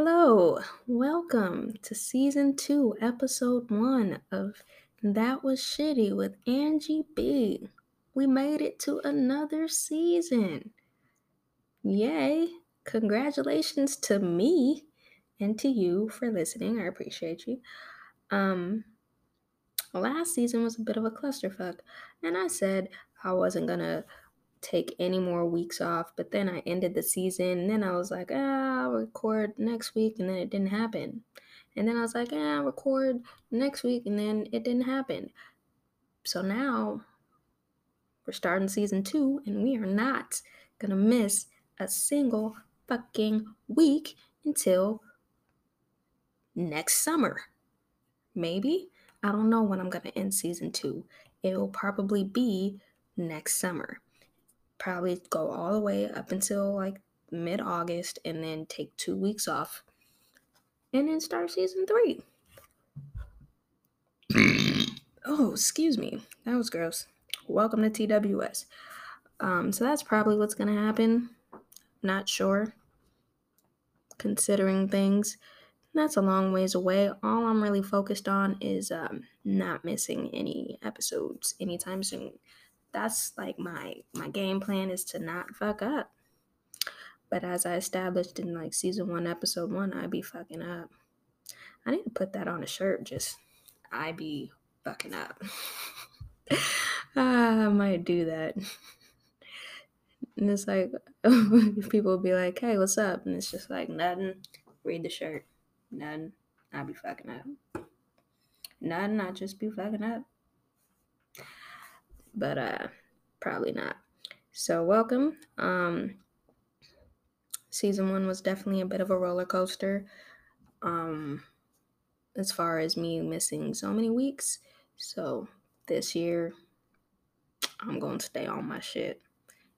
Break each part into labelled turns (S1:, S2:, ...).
S1: Hello, welcome to season two, episode one of That Was Shitty with Angie B. We made it to another season. Yay! Congratulations to me and to you for listening. I appreciate you. Um, last season was a bit of a clusterfuck, and I said I wasn't gonna take any more weeks off. But then I ended the season, and then I was like, ah, I'll record next week, and then it didn't happen. And then I was like, ah, I'll record next week, and then it didn't happen. So now we're starting season two, and we are not gonna miss a single fucking week until next summer. Maybe. I don't know when I'm gonna end season two. It will probably be next summer probably go all the way up until like mid August and then take two weeks off and then start season three. oh, excuse me. That was gross. Welcome to TWS. Um, so that's probably what's going to happen. Not sure. Considering things. That's a long ways away. All I'm really focused on is um, not missing any episodes anytime soon that's like my my game plan is to not fuck up. But as I established in like season one, episode one, I'd be fucking up. I need to put that on a shirt. Just I be fucking up. ah, I might do that. And it's like people will be like, "Hey, what's up?" And it's just like nothing. Read the shirt. Nothing. I'd be fucking up. Nothing. I'd just be fucking up but uh, probably not. So, welcome. Um, season one was definitely a bit of a roller coaster. Um, as far as me missing so many weeks. So, this year, I'm going to stay on my shit.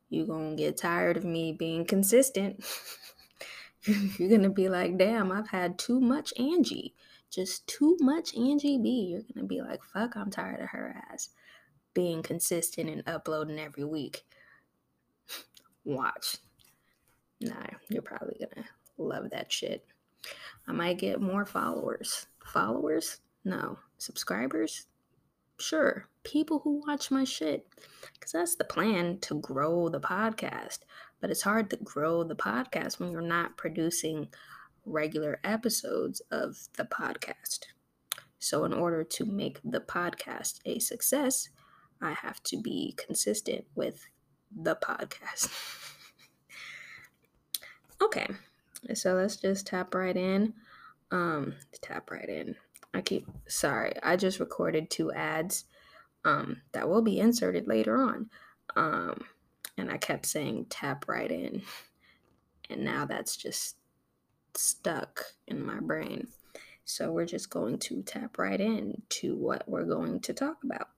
S1: You're going to get tired of me being consistent. You're going to be like, damn, I've had too much Angie. Just too much Angie B. You're going to be like, fuck, I'm tired of her ass being consistent and uploading every week. Watch. Nah, you're probably gonna love that shit. I might get more followers. Followers? No. Subscribers? Sure. People who watch my shit. Because that's the plan to grow the podcast. But it's hard to grow the podcast when you're not producing regular episodes of the podcast. So, in order to make the podcast a success, I have to be consistent with the podcast. okay, so let's just tap right in. Um, tap right in. I keep sorry, I just recorded two ads um, that will be inserted later on. Um, and I kept saying tap right in, and now that's just stuck in my brain. So we're just going to tap right in to what we're going to talk about.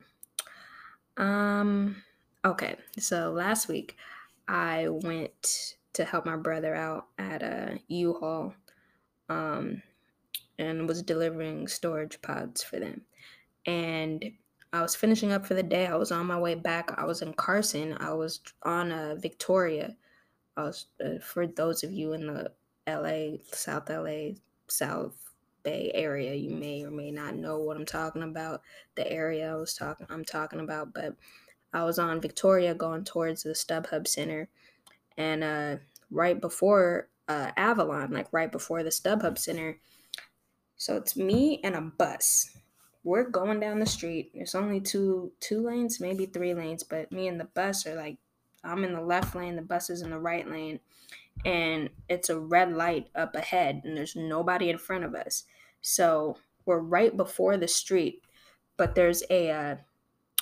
S1: Um, okay. So last week I went to help my brother out at a U-Haul um, and was delivering storage pods for them. And I was finishing up for the day. I was on my way back. I was in Carson. I was on a Victoria. I was uh, for those of you in the LA, South LA, South Bay area, you may or may not know what I'm talking about. The area I was talking I'm talking about, but I was on Victoria going towards the StubHub Center, and uh, right before uh, Avalon, like right before the StubHub Center. So it's me and a bus. We're going down the street. There's only two two lanes, maybe three lanes, but me and the bus are like I'm in the left lane, the bus is in the right lane, and it's a red light up ahead, and there's nobody in front of us. So we're right before the street, but there's a uh,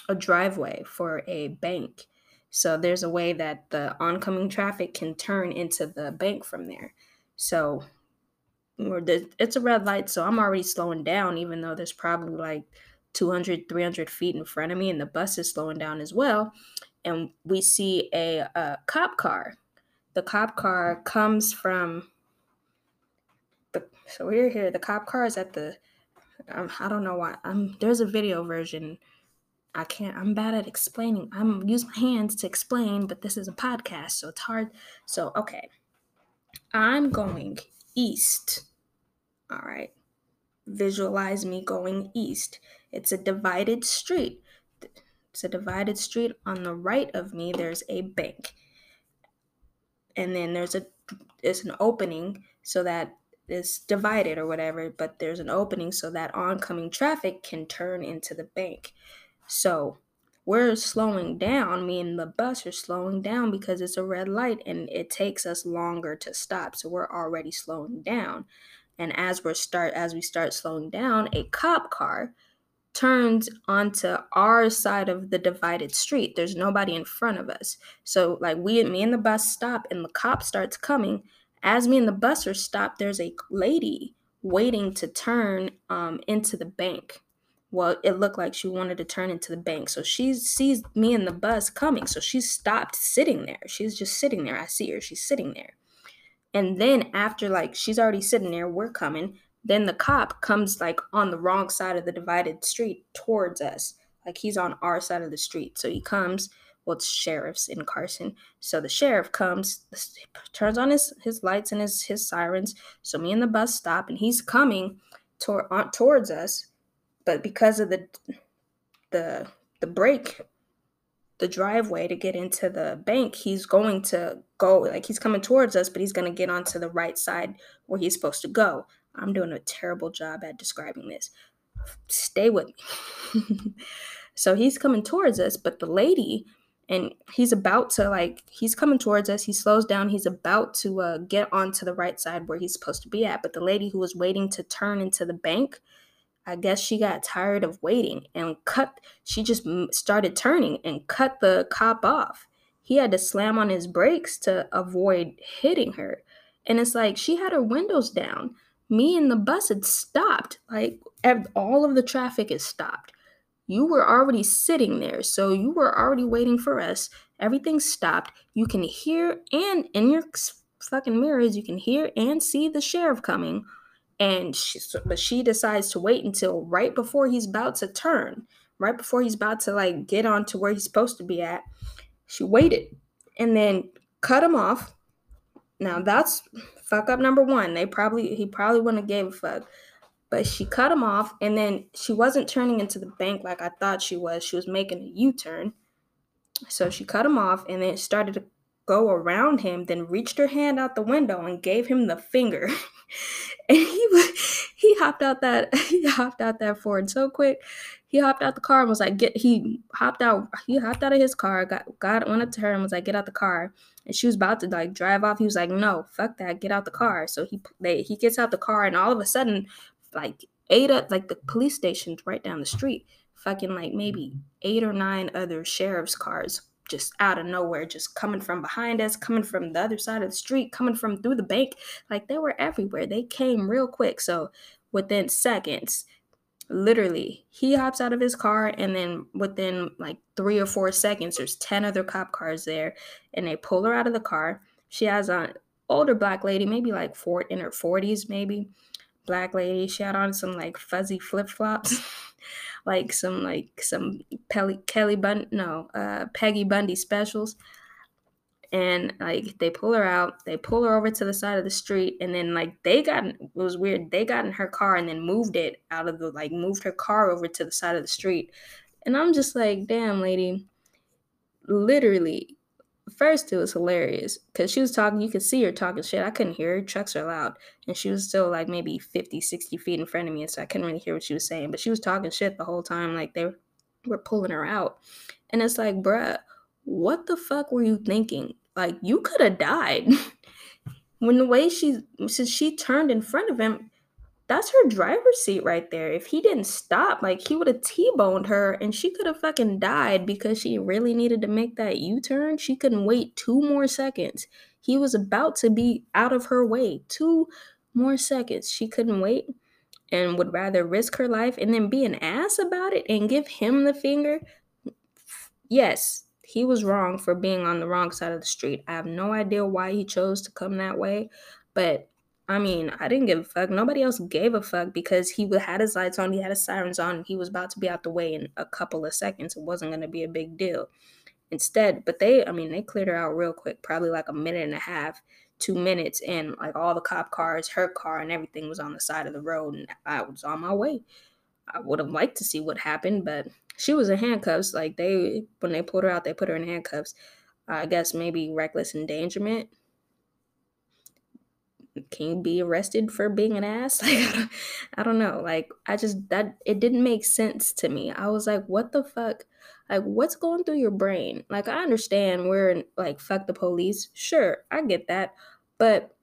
S1: a driveway for a bank. So there's a way that the oncoming traffic can turn into the bank from there. So it's a red light, so I'm already slowing down, even though there's probably like 200, 300 feet in front of me, and the bus is slowing down as well. And we see a, a cop car. The cop car comes from the. So we're here. The cop car is at the. Um, I don't know why. Um, there's a video version. I can't. I'm bad at explaining. I'm use my hands to explain, but this is a podcast, so it's hard. So okay, I'm going east All right. Visualize me going east. It's a divided street. It's a divided street. On the right of me, there's a bank. And then there's a there's an opening so that it's divided or whatever, but there's an opening so that oncoming traffic can turn into the bank. So we're slowing down, me and the bus are slowing down because it's a red light and it takes us longer to stop. So we're already slowing down. And as we start as we start slowing down, a cop car turns onto our side of the divided street. There's nobody in front of us. So like we me and the bus stop and the cop starts coming. As me and the bus are stopped, there's a lady waiting to turn um, into the bank well, it looked like she wanted to turn into the bank. So she sees me and the bus coming. So she stopped sitting there. She's just sitting there. I see her. She's sitting there. And then after like she's already sitting there, we're coming. Then the cop comes like on the wrong side of the divided street towards us. Like he's on our side of the street. So he comes, well, it's sheriffs in Carson. So the sheriff comes, turns on his, his lights and his, his sirens. So me and the bus stop and he's coming toward, on, towards us but because of the the the break the driveway to get into the bank he's going to go like he's coming towards us but he's going to get onto the right side where he's supposed to go i'm doing a terrible job at describing this stay with me so he's coming towards us but the lady and he's about to like he's coming towards us he slows down he's about to uh, get onto the right side where he's supposed to be at but the lady who was waiting to turn into the bank I guess she got tired of waiting and cut, she just started turning and cut the cop off. He had to slam on his brakes to avoid hitting her. And it's like she had her windows down. Me and the bus had stopped. Like all of the traffic is stopped. You were already sitting there, so you were already waiting for us. Everything stopped. You can hear and in your fucking mirrors, you can hear and see the sheriff coming and she, but she decides to wait until right before he's about to turn right before he's about to like get on to where he's supposed to be at she waited and then cut him off now that's fuck up number one. They probably he probably wouldn't have gave a fuck. But she cut him off and then she wasn't turning into the bank like i thought she was. She was making a u-turn. So she cut him off and then started to go around him, then reached her hand out the window and gave him the finger. and he he hopped out that he hopped out that Ford so quick. He hopped out the car and was like, "Get." He hopped out. He hopped out of his car. Got got went up to her and was like, "Get out the car." And she was about to like drive off. He was like, "No, fuck that. Get out the car." So he they he gets out the car and all of a sudden, like eight up like the police station's right down the street. Fucking like maybe eight or nine other sheriff's cars just out of nowhere, just coming from behind us, coming from the other side of the street, coming from through the bank. Like they were everywhere. They came real quick. So within seconds, literally, he hops out of his car, and then within like three or four seconds, there's 10 other cop cars there, and they pull her out of the car. She has an older black lady, maybe like four in her 40s, maybe. Black lady. She had on some like fuzzy flip flops. like some like some Pelly, Kelly Bun no uh Peggy Bundy specials. And like they pull her out they pull her over to the side of the street and then like they got it was weird they got in her car and then moved it out of the like moved her car over to the side of the street. And i'm just like damn lady. Literally first it was hilarious because she was talking you could see her talking shit i couldn't hear her trucks are loud and she was still like maybe 50 60 feet in front of me and so i couldn't really hear what she was saying but she was talking shit the whole time like they were pulling her out and it's like bruh what the fuck were you thinking? Like you could have died. When the way she since she turned in front of him that's her driver's seat right there. If he didn't stop, like he would have T-boned her and she could have fucking died because she really needed to make that U-turn. She couldn't wait two more seconds. He was about to be out of her way. Two more seconds. She couldn't wait and would rather risk her life and then be an ass about it and give him the finger. Yes, he was wrong for being on the wrong side of the street. I have no idea why he chose to come that way, but I mean, I didn't give a fuck. Nobody else gave a fuck because he had his lights on, he had his sirens on, he was about to be out the way in a couple of seconds. It wasn't going to be a big deal. Instead, but they, I mean, they cleared her out real quick, probably like a minute and a half. two minutes and like all the cop cars, her car, and everything was on the side of the road, and I was on my way. I would have liked to see what happened, but she was in handcuffs. Like they, when they pulled her out, they put her in handcuffs. I guess maybe reckless endangerment. Can you be arrested for being an ass? Like, I don't know. Like, I just, that, it didn't make sense to me. I was like, what the fuck? Like, what's going through your brain? Like, I understand we're like, fuck the police. Sure, I get that. But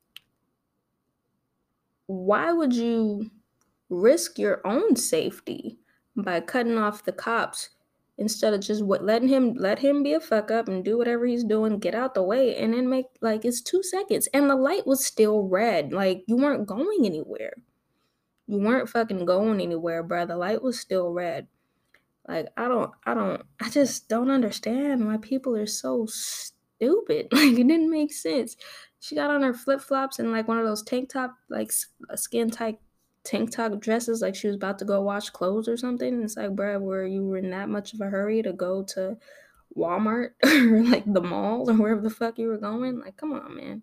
S1: why would you risk your own safety by cutting off the cops instead of just what letting him let him be a fuck up and do whatever he's doing, get out the way, and then make like it's two seconds. And the light was still red. Like you weren't going anywhere. You weren't fucking going anywhere, bro. The light was still red. Like I don't I don't I just don't understand why people are so stupid. Like it didn't make sense. She got on her flip flops and like one of those tank top like skin tight tank top dresses like she was about to go wash clothes or something. It's like, bruh, were you were in that much of a hurry to go to Walmart or like the mall or wherever the fuck you were going? Like, come on, man.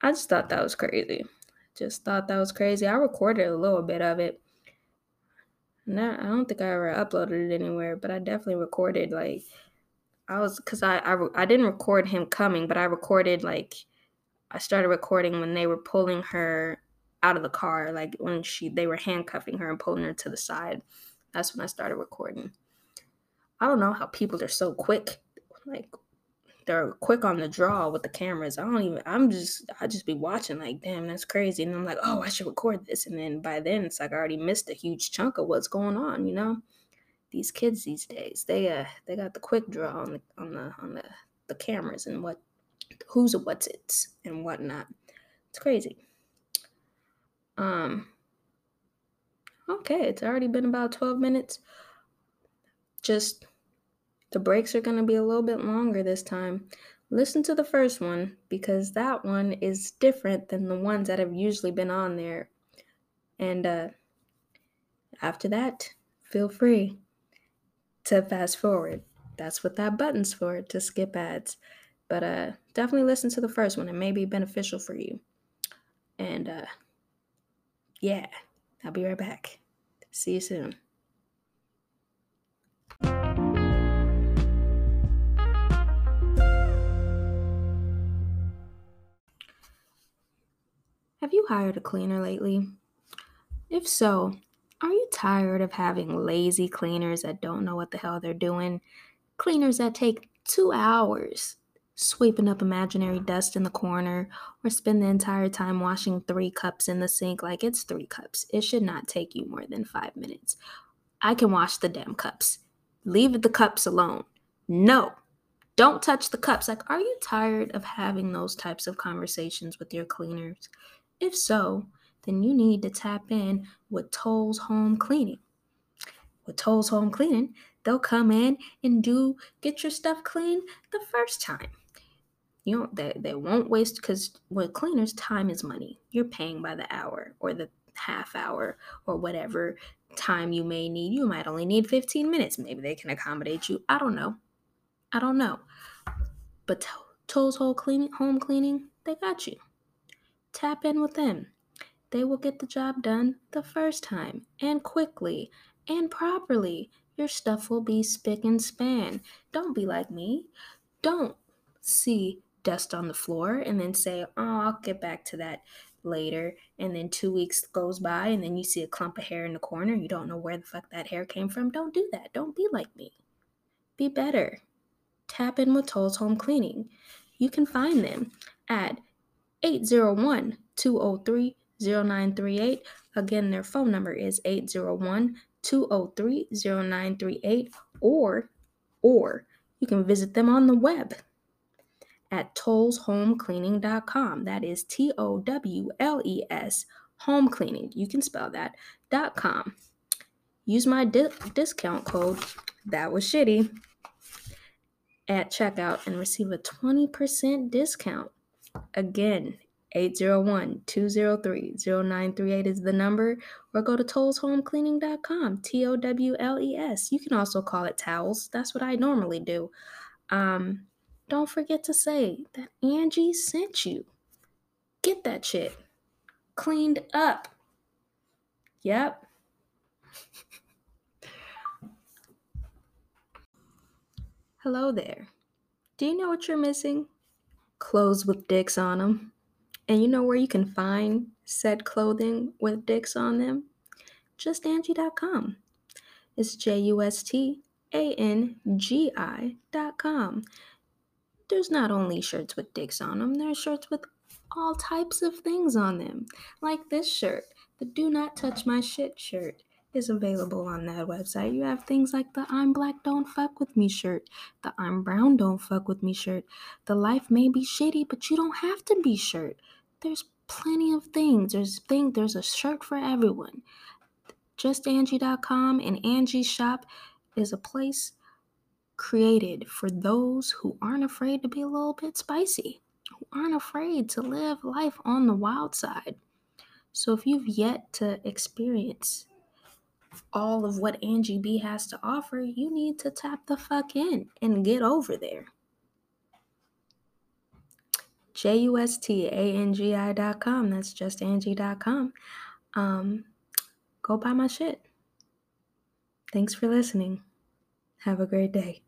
S1: I just thought that was crazy. Just thought that was crazy. I recorded a little bit of it. No, I don't think I ever uploaded it anywhere, but I definitely recorded like I was because I, I I didn't record him coming, but I recorded like I started recording when they were pulling her out of the car, like when she they were handcuffing her and pulling her to the side. That's when I started recording. I don't know how people are so quick, like they're quick on the draw with the cameras. I don't even. I'm just. I just be watching like, damn, that's crazy. And I'm like, oh, I should record this. And then by then, it's like I already missed a huge chunk of what's going on. You know, these kids these days, they uh, they got the quick draw on the on the on the the cameras and what, who's a what's it's and whatnot. It's crazy. Um, okay, it's already been about 12 minutes. Just the breaks are going to be a little bit longer this time. Listen to the first one because that one is different than the ones that have usually been on there. And uh, after that, feel free to fast forward. That's what that button's for, to skip ads. But uh, definitely listen to the first one. It may be beneficial for you. And uh, yeah, I'll be right back. See you soon. Have you hired a cleaner lately? If so, are you tired of having lazy cleaners that don't know what the hell they're doing? Cleaners that take two hours sweeping up imaginary dust in the corner, or spend the entire time washing three cups in the sink like it's three cups. It should not take you more than five minutes. I can wash the damn cups. Leave the cups alone. No, don't touch the cups. Like, are you tired of having those types of conversations with your cleaners? If so, then you need to tap in with Towles Home Cleaning. With Towles Home Cleaning, they'll come in and do get your stuff clean the first time you know they, they won't waste because with cleaners time is money. You're paying by the hour or the half hour or whatever time you may need. You might only need 15 minutes. Maybe they can accommodate you. I don't know. I don't know. But Towles whole cleaning home cleaning they got you. Tap in with them. They will get the job done the first time and quickly and properly. Your stuff will be spick and span. Don't be like me. Don't see dust on the floor and then say, oh, I'll get back to that later. And then two weeks goes by and then you see a clump of hair in the corner. You don't know where the fuck that hair came from. Don't do that. Don't be like me. Be better. Tap in with Towles Home Cleaning. You can find them at 801 203 0938. Again, their phone number is 801 203 0938 or or you can visit them on the web at towleshomecleaning.com. That is T O W L E S, home cleaning. You can spell that, dot com. Use my di- discount code, that was shitty, at checkout and receive a 20% discount. Again, 801 203 0938 is the number, or go to towleshomecleaning.com, T O W L E S. You can also call it towels. That's what I normally do. Um, don't forget to say that Angie sent you. get that shit cleaned up. Yep. Hello there. Do you know what you're missing? Clothes with dicks on them. And you know where you can find said clothing with dicks on them? Just JustAngie.com. It's J U S T A N G I.com. There's not only shirts with dicks on them, there's shirts with all types of things on them. Like this shirt, the Do Not Touch My Shit shirt is available on that website. You have things like the I'm Black Don't Fuck With Me shirt, the I'm Brown Don't Fuck With Me shirt, the Life May Be Shitty, but You Don't Have to Be shirt. There's plenty of things. There's thing there's a shirt for everyone. JustAngie.com and Angie's Shop is a place created for those who aren't afraid to be a little bit spicy, who aren't afraid to live life on the wild side. So if you've yet to experience all of what Angie B has to offer, you need to tap the fuck in and get over there. J U S T A N G I dot com. That's just Angie dot com. Um, go buy my shit. Thanks for listening. Have a great day.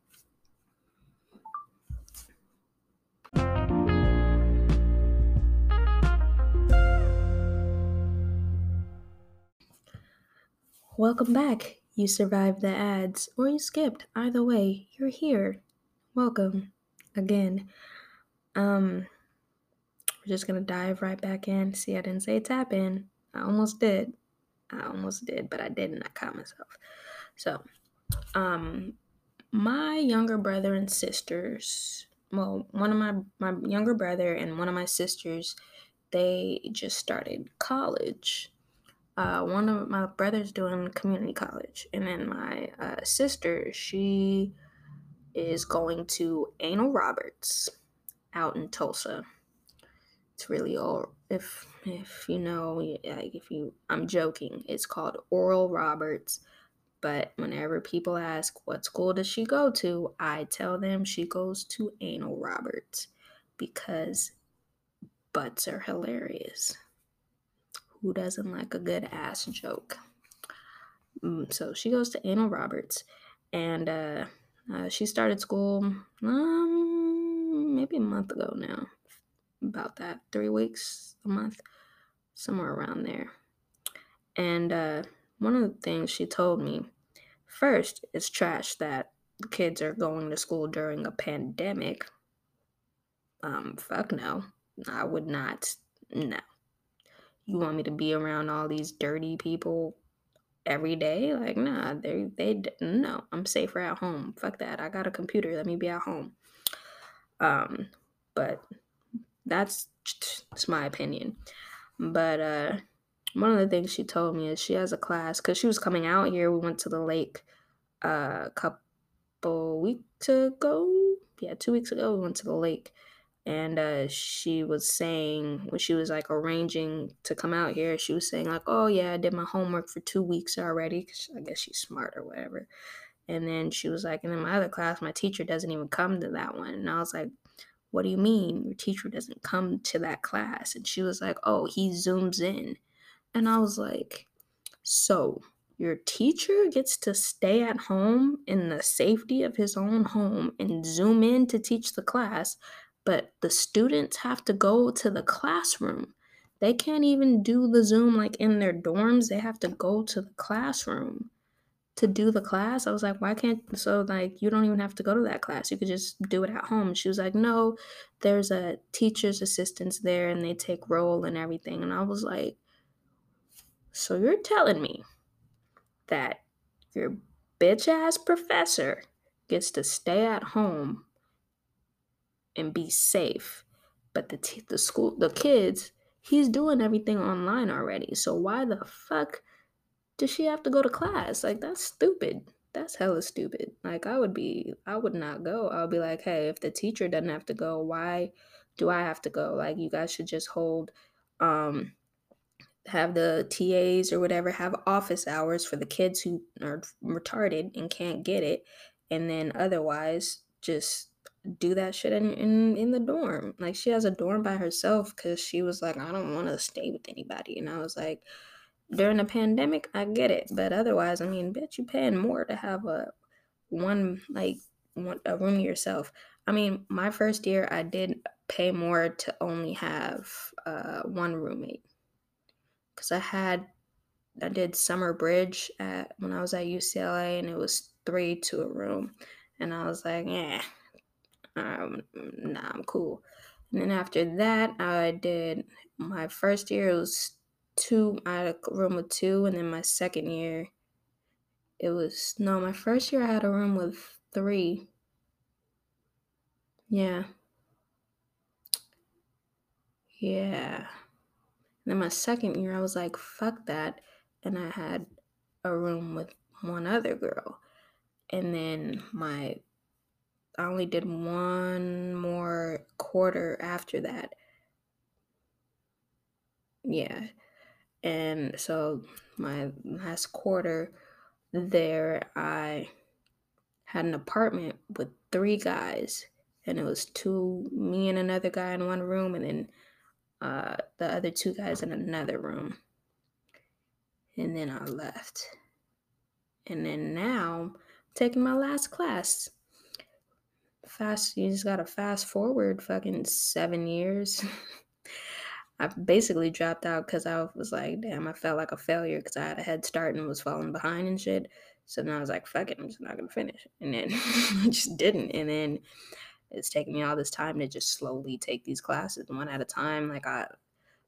S1: Welcome back. You survived the ads or you skipped. Either way, you're here. Welcome again. Um we're just gonna dive right back in. See, I didn't say tap in. I almost did. I almost did, but I didn't. I caught myself. So, um, my younger brother and sisters. Well, one of my my younger brother and one of my sisters, they just started college uh, one of my brothers doing community college, and then my uh, sister, she is going to Anal Roberts out in Tulsa. It's really all if if you know like if you I'm joking. It's called Oral Roberts. But whenever people ask what school does she go to, I tell them she goes to Anal Roberts because butts are hilarious who doesn't like a good ass joke? Mm, so she goes to Anna Roberts, and uh, uh, she started school um, maybe a month ago now. About that, three weeks, a month, somewhere around there. And uh, one of the things she told me first, it's trash that kids are going to school during a pandemic. Um, fuck no. I would not. No you want me to be around all these dirty people every day? Like, nah, they they no, I'm safer at home. Fuck that. I got a computer. Let me be at home. Um, but that's just my opinion. But uh one of the things she told me is she has a class because she was coming out here. We went to the lake uh, a couple weeks ago. Yeah, two weeks ago, we went to the lake and uh, she was saying when she was like arranging to come out here she was saying like oh yeah i did my homework for two weeks already because i guess she's smart or whatever. And then she was like and in my other class my teacher doesn't even come to that one and i was like what do you mean your teacher doesn't come to that class? And she was like oh he zooms in. And i was like so your teacher gets to stay at home in the safety of his own home and zoom in to teach the class but the students have to go to the classroom. They can't even do the Zoom like in their dorms. They have to go to the classroom to do the class. I was like, why can't so like you don't even have to go to that class. You could just do it at home. She was like, no, there's a teacher's assistants there and they take roll and everything. And I was like, so you're telling me that your bitch ass professor gets to stay at home and be safe. But the t- the school the kids, he's doing everything online already. So why the fuck does she have to go to class? Like that's stupid. That's hella stupid. Like I would be I would not go. I'll be like, "Hey, if the teacher doesn't have to go, why do I have to go? Like you guys should just hold um have the TAs or whatever have office hours for the kids who are retarded and can't get it and then otherwise just do that shit in, in in the dorm. Like she has a dorm by herself because she was like, I don't want to stay with anybody. And I was like, during the pandemic, I get it, but otherwise, I mean, bet you paying more to have a one like one a room yourself. I mean, my first year, I did pay more to only have uh, one roommate because I had I did summer bridge at when I was at UCLA, and it was three to a room, and I was like, yeah, um, nah, I'm cool. And then after that, I did my first year. It was two. I had a room with two, and then my second year, it was no. My first year, I had a room with three. Yeah. Yeah. And then my second year, I was like, fuck that. And I had a room with one other girl. And then my, I only did one more quarter after that. Yeah. And so my last quarter there, I had an apartment with three guys. And it was two, me and another guy in one room, and then uh, the other two guys in another room. And then I left. And then now I'm taking my last class. Fast, you just gotta fast forward fucking seven years. I basically dropped out because I was like, damn, I felt like a failure because I had a head start and was falling behind and shit. So then I was like, fuck it, I'm just not gonna finish. And then I just didn't. And then it's taken me all this time to just slowly take these classes one at a time. Like I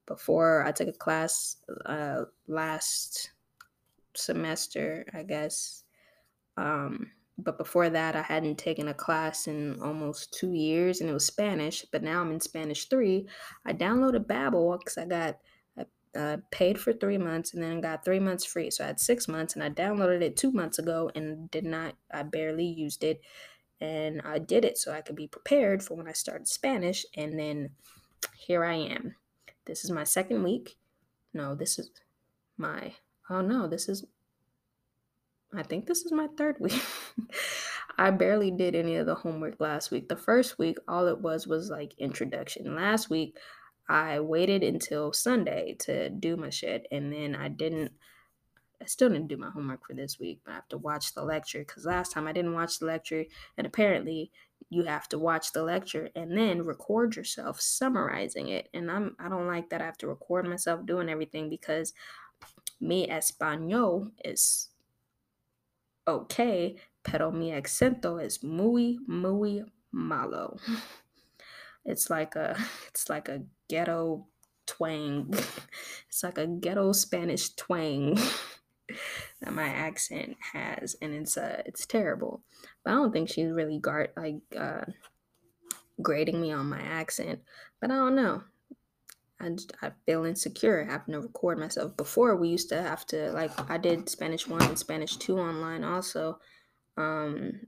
S1: before I took a class uh last semester, I guess. Um but before that I hadn't taken a class in almost 2 years and it was Spanish, but now I'm in Spanish 3. I downloaded Babbel cuz I got uh, paid for three months and then got three months free. So I had six months and I downloaded it two months ago and did not, I barely used it and I did it so I could be prepared for when I started Spanish. And then here I am. This is my second week. No, this is my, oh no, this is, I think this is my third week. I barely did any of the homework last week. The first week, all it was was like introduction. Last week, I waited until Sunday to do my shit, and then I didn't I still didn't do my homework for this week, but I have to watch the lecture because last time I didn't watch the lecture, and apparently you have to watch the lecture and then record yourself summarizing it. And I'm I don't like that I have to record myself doing everything because mi español is okay, pero mi acento is muy muy malo. It's like a it's like a ghetto twang. It's like a ghetto Spanish twang. that my accent has, and it's uh it's terrible. But I don't think she's really guard like uh, grading me on my accent. But I don't know. I feel insecure having to record myself. Before we used to have to like I did Spanish one and Spanish two online also. Um,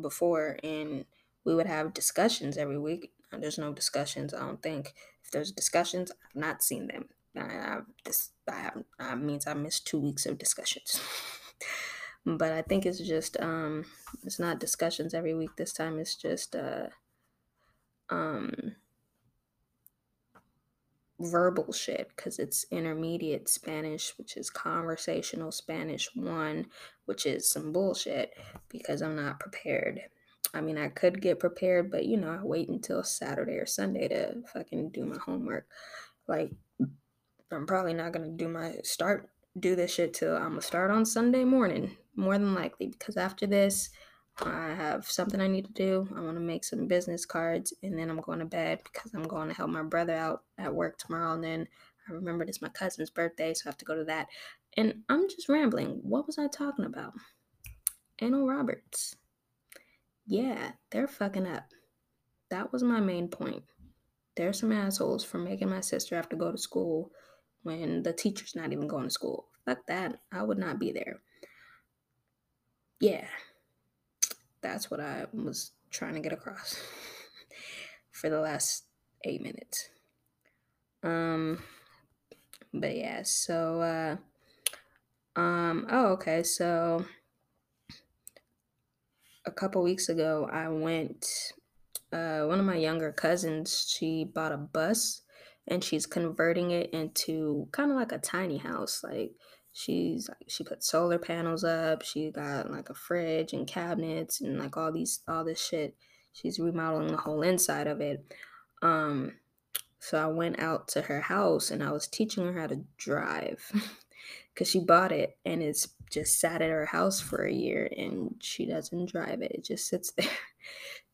S1: before and we would have discussions every week. There's no discussions. I don't think. If there's discussions, I've not seen them. I, I this I have means I missed two weeks of discussions. but I think it's just um it's not discussions every week. This time it's just uh um verbal shit because it's intermediate Spanish, which is conversational Spanish one, which is some bullshit because I'm not prepared. I mean, I could get prepared, but you know, I wait until Saturday or Sunday to fucking do my homework. Like, I'm probably not gonna do my start do this shit till I'm gonna start on Sunday morning, more than likely, because after this, I have something I need to do. I want to make some business cards, and then I'm going to bed because I'm going to help my brother out at work tomorrow. And then I remembered it's my cousin's birthday, so I have to go to that. And I'm just rambling. What was I talking about? Anal Roberts. Yeah, they're fucking up. That was my main point. There's some assholes for making my sister have to go to school when the teacher's not even going to school. Fuck that. I would not be there. Yeah. That's what I was trying to get across for the last eight minutes. Um but yeah, so uh um oh okay, so a couple weeks ago I went uh, one of my younger cousins, she bought a bus and she's converting it into kind of like a tiny house. Like she's she put solar panels up, she got like a fridge and cabinets and like all these all this shit. She's remodeling the whole inside of it. Um so I went out to her house and I was teaching her how to drive because she bought it and it's just sat at her house for a year and she doesn't drive it. It just sits there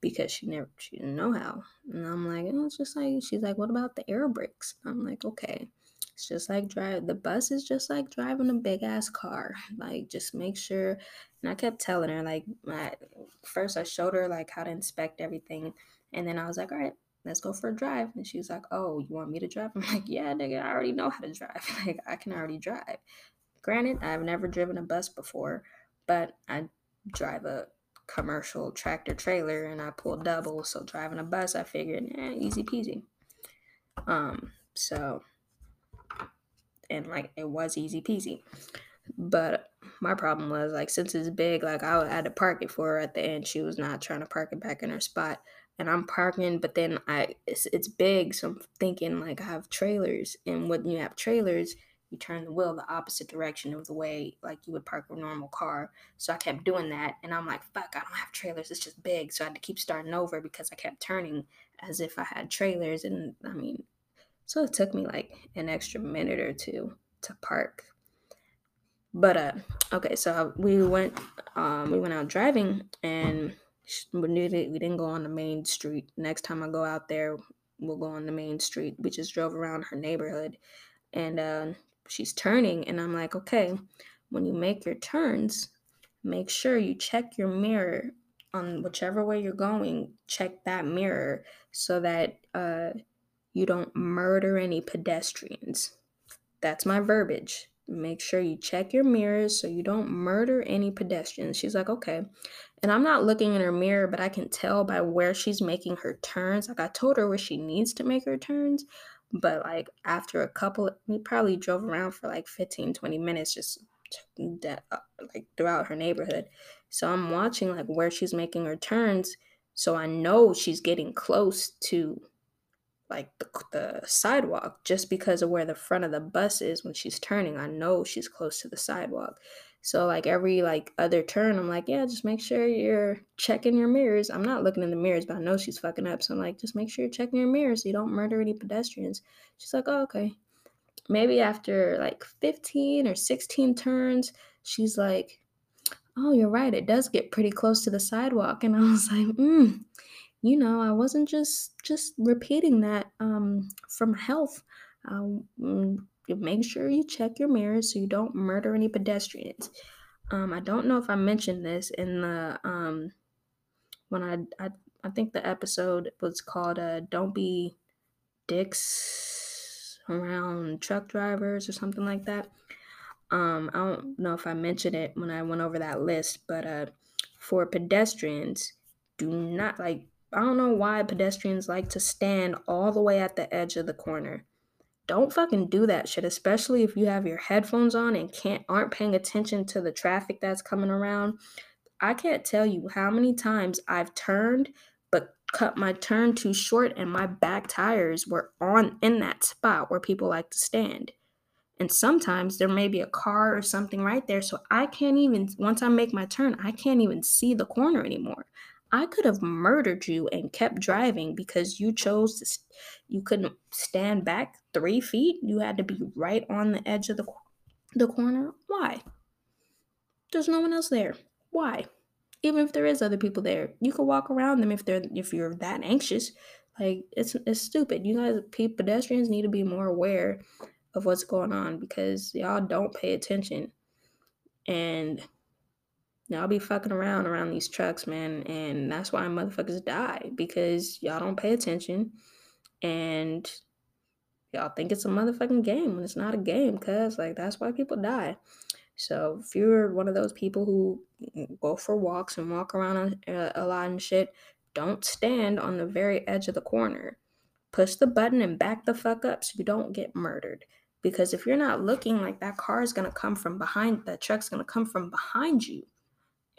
S1: because she never she didn't know how. And I'm like, oh, it's just like she's like, what about the air brakes? I'm like, okay. It's just like drive the bus is just like driving a big ass car. Like just make sure and I kept telling her like my first I showed her like how to inspect everything and then I was like, all right, let's go for a drive. And she was like, oh, you want me to drive? I'm like, yeah, nigga, I already know how to drive. like I can already drive. Granted, I've never driven a bus before, but I drive a commercial tractor trailer and I pull double. So driving a bus, I figured, eh, easy peasy. Um, so and like it was easy peasy. But my problem was like since it's big, like I had to park it for her at the end. She was not trying to park it back in her spot. And I'm parking, but then I it's, it's big, so I'm thinking like I have trailers, and when you have trailers, you turn the wheel the opposite direction of the way like you would park a normal car. So I kept doing that and I'm like, fuck, I don't have trailers. It's just big. So I had to keep starting over because I kept turning as if I had trailers. And I mean, so it took me like an extra minute or two to park. But uh okay, so we went um we went out driving and we knew that we didn't go on the main street. Next time I go out there, we'll go on the main street. We just drove around her neighborhood and uh she's turning and I'm like, okay, when you make your turns, make sure you check your mirror on whichever way you're going, check that mirror so that uh, you don't murder any pedestrians. That's my verbiage. Make sure you check your mirrors so you don't murder any pedestrians. She's like, okay. And I'm not looking in her mirror, but I can tell by where she's making her turns. Like I told her where she needs to make her turns, but like after a couple, we probably drove around for like 15, 20 minutes just that uh, like throughout her neighborhood. So I'm watching like where she's making her turns. So I know she's getting close to like the, the sidewalk just because of where the front of the bus is when she's turning. I know she's close to the sidewalk. So like every like other turn, I'm like, yeah, just make sure you're checking your mirrors. I'm not looking in the mirrors, but I know she's fucking up. So I'm like, just make sure you're checking your mirrors so you don't murder any pedestrians. She's like, oh, okay. Maybe after like 15 or 16 turns, she's like, oh, you're right. It does get pretty close to the sidewalk. And I was like, hmm, you know, I wasn't just just repeating that um, from health. Um, make sure you check your mirrors so you don't murder any pedestrians. Um, I don't know if I mentioned this in the um, when I, I I think the episode was called uh, "Don't Be Dicks Around Truck Drivers" or something like that. Um, I don't know if I mentioned it when I went over that list, but uh, for pedestrians, do not like. I don't know why pedestrians like to stand all the way at the edge of the corner don't fucking do that shit, especially if you have your headphones on and can't aren't paying attention to the traffic that's coming around. I can't tell you how many times I've turned but cut my turn too short and my back tires were on in that spot where people like to stand. And sometimes there may be a car or something right there. So I can't even, once I make my turn, I can't even see the corner anymore. I could have murdered you and kept driving because you chose to, you couldn't stand back three feet. You had to be right on the edge of the, the corner. Why? There's no one else there. Why? Even if there is other people there, you could walk around them if they're if you're that anxious. Like it's it's stupid. You guys, pedestrians need to be more aware of what's going on because y'all don't pay attention, and y'all be fucking around around these trucks, man, and that's why motherfuckers die because y'all don't pay attention and y'all think it's a motherfucking game when it's not a game, cuz like that's why people die. So if you're one of those people who go for walks and walk around a, a lot and shit, don't stand on the very edge of the corner. Push the button and back the fuck up so you don't get murdered. Because if you're not looking like that car is gonna come from behind, that truck's gonna come from behind you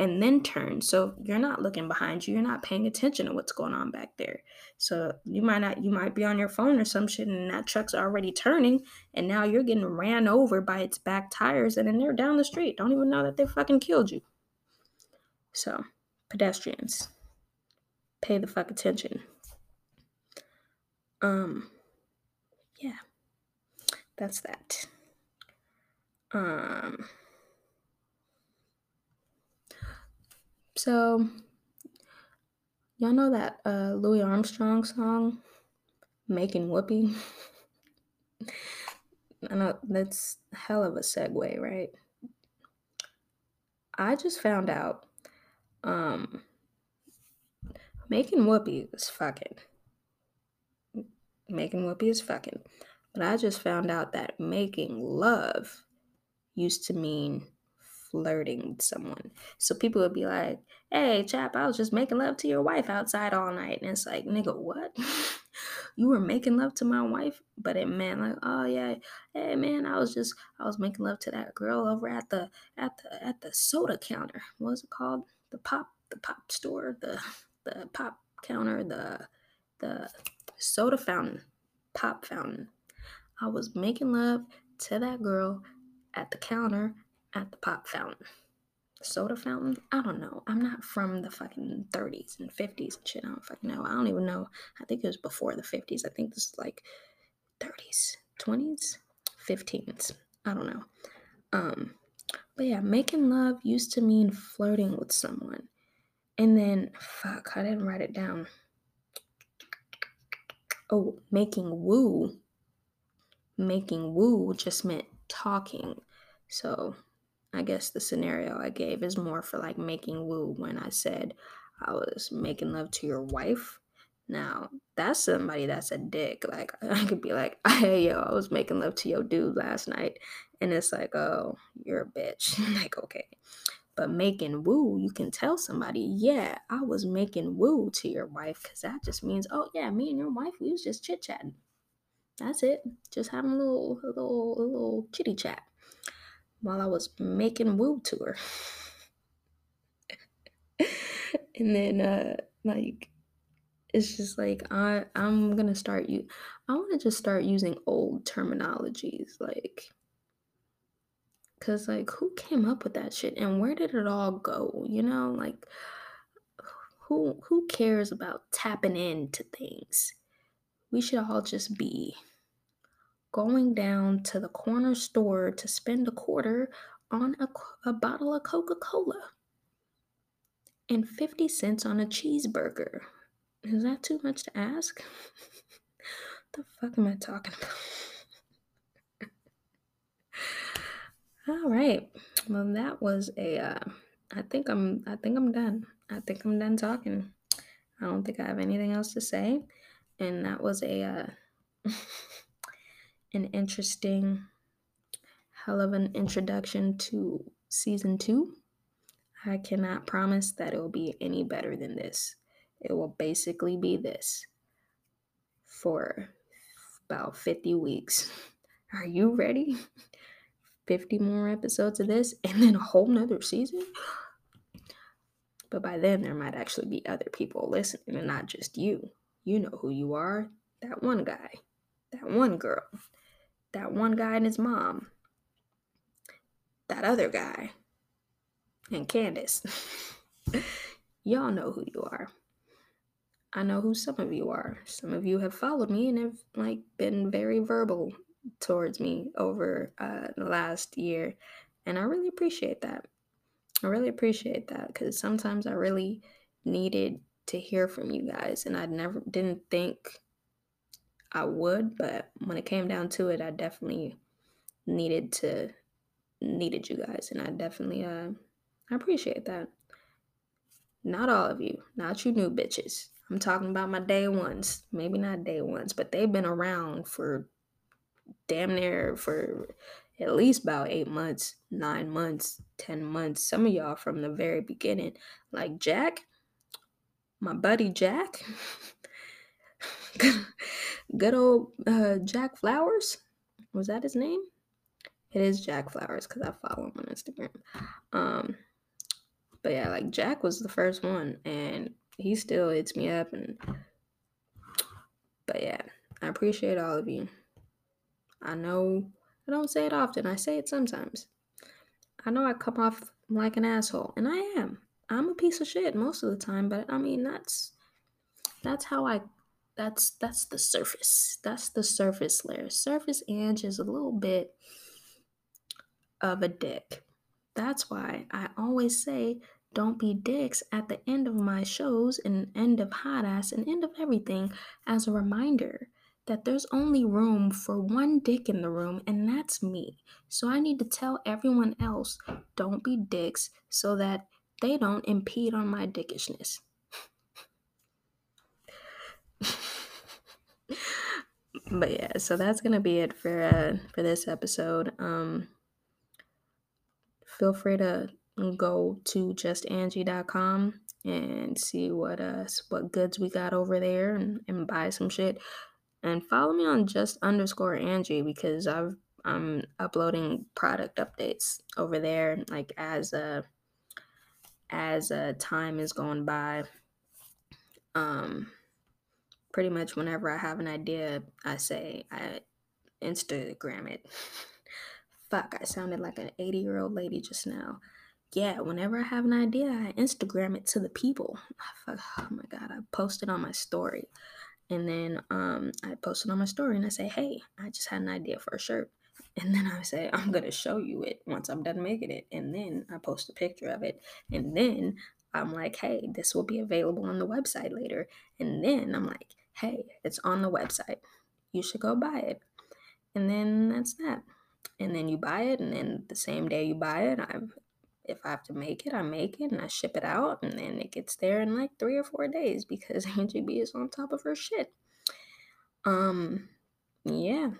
S1: and then turn. So you're not looking behind you. You're not paying attention to what's going on back there. So you might not, you might be on your phone or some shit and that truck's already turning and now you're getting ran over by its back tires and then they're down the street. Don't even know that they fucking killed you. So, pedestrians, pay the fuck attention. Um, yeah, that's that. Um, so y'all know that uh, Louis Armstrong song, "Making Whoopee." I know that's hell of a segue, right? I just found out um making whoopee is fucking. Making whoopee is fucking. But I just found out that making love used to mean flirting with someone. So people would be like, hey, chap, I was just making love to your wife outside all night. And it's like, nigga, what? you were making love to my wife? But it meant like, oh yeah, hey man, I was just I was making love to that girl over at the at the at the soda counter. What was it called? The pop the pop store, the the pop counter, the the soda fountain, pop fountain. I was making love to that girl at the counter at the pop fountain. Soda fountain? I don't know. I'm not from the fucking 30s and 50s and shit. I don't fucking know. I don't even know. I think it was before the 50s. I think this is like 30s, 20s, 15s. I don't know. Um, but yeah, making love used to mean flirting with someone. And then, fuck, I didn't write it down. Oh, making woo. Making woo just meant talking. So I guess the scenario I gave is more for like making woo when I said I was making love to your wife. Now, that's somebody that's a dick. Like, I could be like, hey, yo, I was making love to your dude last night. And it's like, oh, you're a bitch. like, okay. But making woo, you can tell somebody, yeah, I was making woo to your wife because that just means, oh, yeah, me and your wife, we was just chit chatting. That's it. Just having a little, a little, a little chitty chat while I was making woo to her. and then uh like it's just like I I'm gonna start you I wanna just start using old terminologies like cause like who came up with that shit and where did it all go? You know, like who who cares about tapping into things? We should all just be going down to the corner store to spend a quarter on a, a bottle of Coca Cola and 50 cents on a cheeseburger. Is that too much to ask? What the fuck am I talking about? All right. Well, that was a. Uh, I think I'm. I think I'm done. I think I'm done talking. I don't think I have anything else to say, and that was a. Uh, an interesting, hell of an introduction to season two. I cannot promise that it will be any better than this. It will basically be this for about 50 weeks. Are you ready? 50 more episodes of this and then a whole nother season? But by then, there might actually be other people listening and not just you. You know who you are. That one guy, that one girl, that one guy and his mom, that other guy, and Candace. Y'all know who you are. I know who some of you are. Some of you have followed me and have like been very verbal towards me over uh, the last year, and I really appreciate that. I really appreciate that because sometimes I really needed to hear from you guys, and I never didn't think I would, but when it came down to it, I definitely needed to needed you guys, and I definitely uh I appreciate that. Not all of you, not you new bitches. I'm talking about my day ones, maybe not day ones, but they've been around for damn near for at least about eight months, nine months, ten months. Some of y'all from the very beginning, like Jack, my buddy Jack. good old uh, Jack Flowers. Was that his name? It is Jack Flowers because I follow him on Instagram. Um, but yeah, like Jack was the first one, and he still hits me up, and but yeah, I appreciate all of you. I know I don't say it often. I say it sometimes. I know I come off like an asshole, and I am. I'm a piece of shit most of the time, but I mean that's that's how I that's that's the surface. That's the surface layer. Surface Ange is a little bit of a dick. That's why I always say don't be dicks at the end of my shows and end of hot ass and end of everything as a reminder that there's only room for one dick in the room and that's me. So I need to tell everyone else don't be dicks so that they don't impede on my dickishness. but yeah, so that's gonna be it for uh for this episode. Um feel free to go to justangie.com and see what uh what goods we got over there and, and buy some shit. And follow me on just underscore Angie because I've I'm uploading product updates over there like as uh as uh time is going by. Um pretty much whenever I have an idea, I say I Instagram it. Fuck, I sounded like an 80 year old lady just now. Yeah, whenever I have an idea, I Instagram it to the people. Fuck, oh my god, I post it on my story. And then um, I post it on my story and I say, hey, I just had an idea for a shirt. And then I say, I'm going to show you it once I'm done making it. And then I post a picture of it. And then I'm like, hey, this will be available on the website later. And then I'm like, hey, it's on the website. You should go buy it. And then that's that. And then you buy it, and then the same day you buy it, I if I have to make it, I make it and I ship it out, and then it gets there in like three or four days because Angie B is on top of her shit. Um, yeah.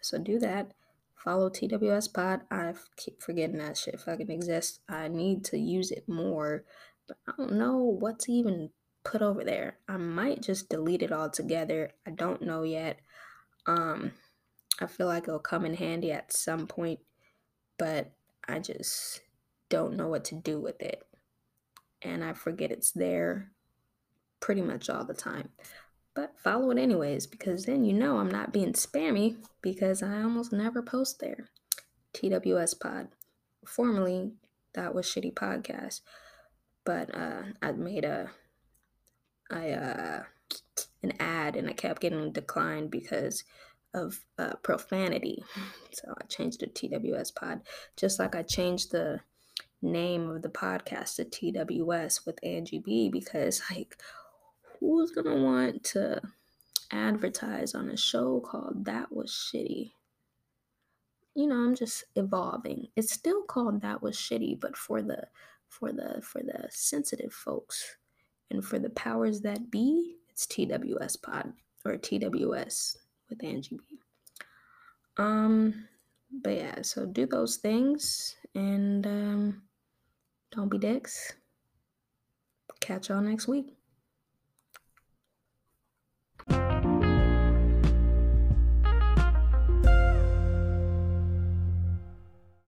S1: So do that. Follow TWS Pod. I keep forgetting that shit fucking exists. I need to use it more, but I don't know what to even put over there. I might just delete it all together. I don't know yet. Um, I feel like it'll come in handy at some point, but I just don't know what to do with it. And I forget it's there pretty much all the time. But follow it anyways, because then you know I'm not being spammy because I almost never post there. TWS Pod. Formerly, that was Shitty Podcast. But uh, I made a I uh an ad and I kept getting declined because of uh, profanity. So I changed it to TWS Pod, just like I changed the name of the podcast to TWS with Angie B because like who's gonna want to advertise on a show called That Was Shitty? You know, I'm just evolving. It's still called That Was Shitty, but for the for the for the sensitive folks and for the powers that be, it's TWS Pod or TWS with Angie B. Um, but yeah, so do those things and um, don't be dicks. Catch y'all next week.